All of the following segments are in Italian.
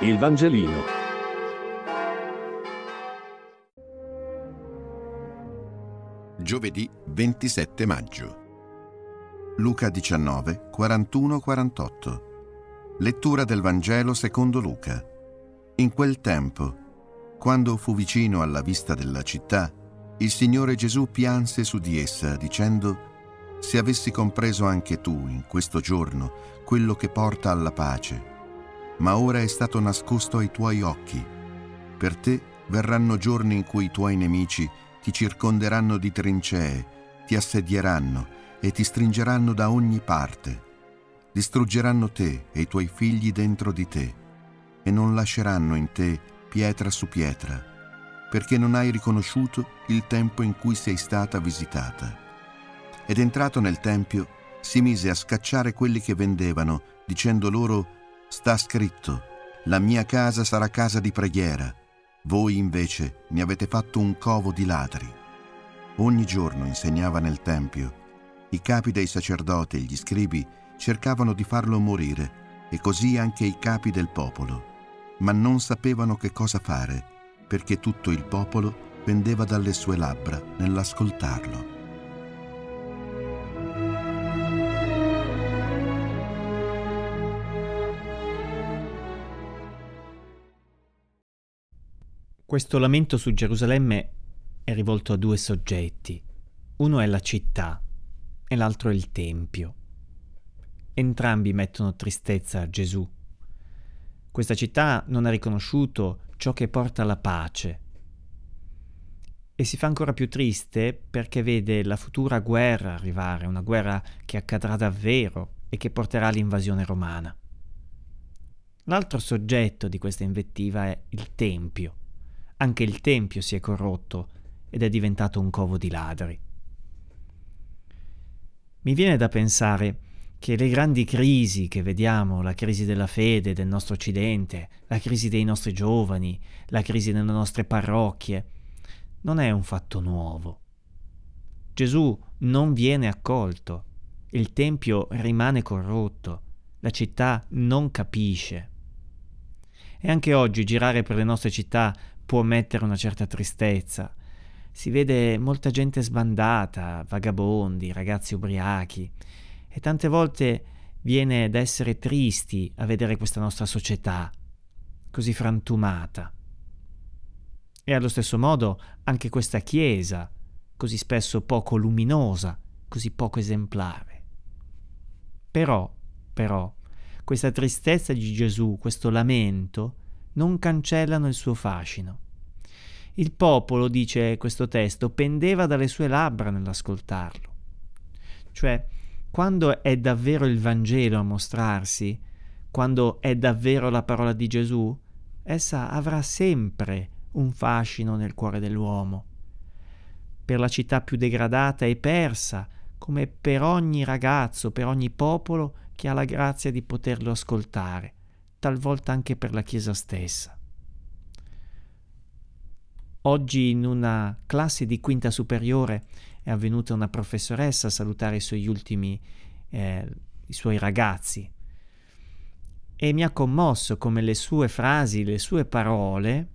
Il Vangelino. Giovedì 27 maggio. Luca 19, 41-48. Lettura del Vangelo secondo Luca. In quel tempo, quando fu vicino alla vista della città, il Signore Gesù pianse su di essa, dicendo, Se avessi compreso anche tu, in questo giorno, quello che porta alla pace, ma ora è stato nascosto ai tuoi occhi. Per te verranno giorni in cui i tuoi nemici ti circonderanno di trincee, ti assedieranno e ti stringeranno da ogni parte. Distruggeranno te e i tuoi figli dentro di te e non lasceranno in te pietra su pietra, perché non hai riconosciuto il tempo in cui sei stata visitata. Ed entrato nel tempio, si mise a scacciare quelli che vendevano, dicendo loro Sta scritto, la mia casa sarà casa di preghiera, voi invece ne avete fatto un covo di ladri. Ogni giorno insegnava nel Tempio. I capi dei sacerdoti e gli scribi cercavano di farlo morire, e così anche i capi del popolo, ma non sapevano che cosa fare, perché tutto il popolo pendeva dalle sue labbra nell'ascoltarlo. Questo lamento su Gerusalemme è rivolto a due soggetti. Uno è la città e l'altro è il Tempio. Entrambi mettono tristezza a Gesù. Questa città non ha riconosciuto ciò che porta alla pace e si fa ancora più triste perché vede la futura guerra arrivare, una guerra che accadrà davvero e che porterà all'invasione romana. L'altro soggetto di questa invettiva è il Tempio anche il Tempio si è corrotto ed è diventato un covo di ladri. Mi viene da pensare che le grandi crisi che vediamo, la crisi della fede del nostro Occidente, la crisi dei nostri giovani, la crisi nelle nostre parrocchie, non è un fatto nuovo. Gesù non viene accolto, il Tempio rimane corrotto, la città non capisce. E anche oggi girare per le nostre città può mettere una certa tristezza. Si vede molta gente sbandata, vagabondi, ragazzi ubriachi e tante volte viene da essere tristi a vedere questa nostra società così frantumata. E allo stesso modo anche questa Chiesa, così spesso poco luminosa, così poco esemplare. Però, però, questa tristezza di Gesù, questo lamento, non cancellano il suo fascino. Il popolo, dice questo testo, pendeva dalle sue labbra nell'ascoltarlo. Cioè, quando è davvero il Vangelo a mostrarsi, quando è davvero la parola di Gesù, essa avrà sempre un fascino nel cuore dell'uomo. Per la città più degradata e persa, come per ogni ragazzo, per ogni popolo che ha la grazia di poterlo ascoltare talvolta anche per la Chiesa stessa. Oggi in una classe di quinta superiore è avvenuta una professoressa a salutare i suoi ultimi, eh, i suoi ragazzi e mi ha commosso come le sue frasi, le sue parole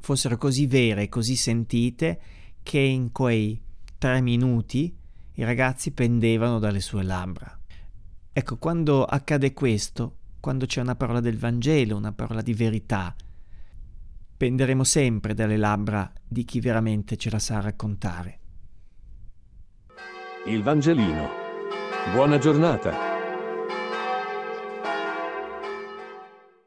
fossero così vere, così sentite, che in quei tre minuti i ragazzi pendevano dalle sue labbra. Ecco, quando accade questo, quando c'è una parola del Vangelo, una parola di verità. Penderemo sempre dalle labbra di chi veramente ce la sa raccontare. Il Vangelino. Buona giornata.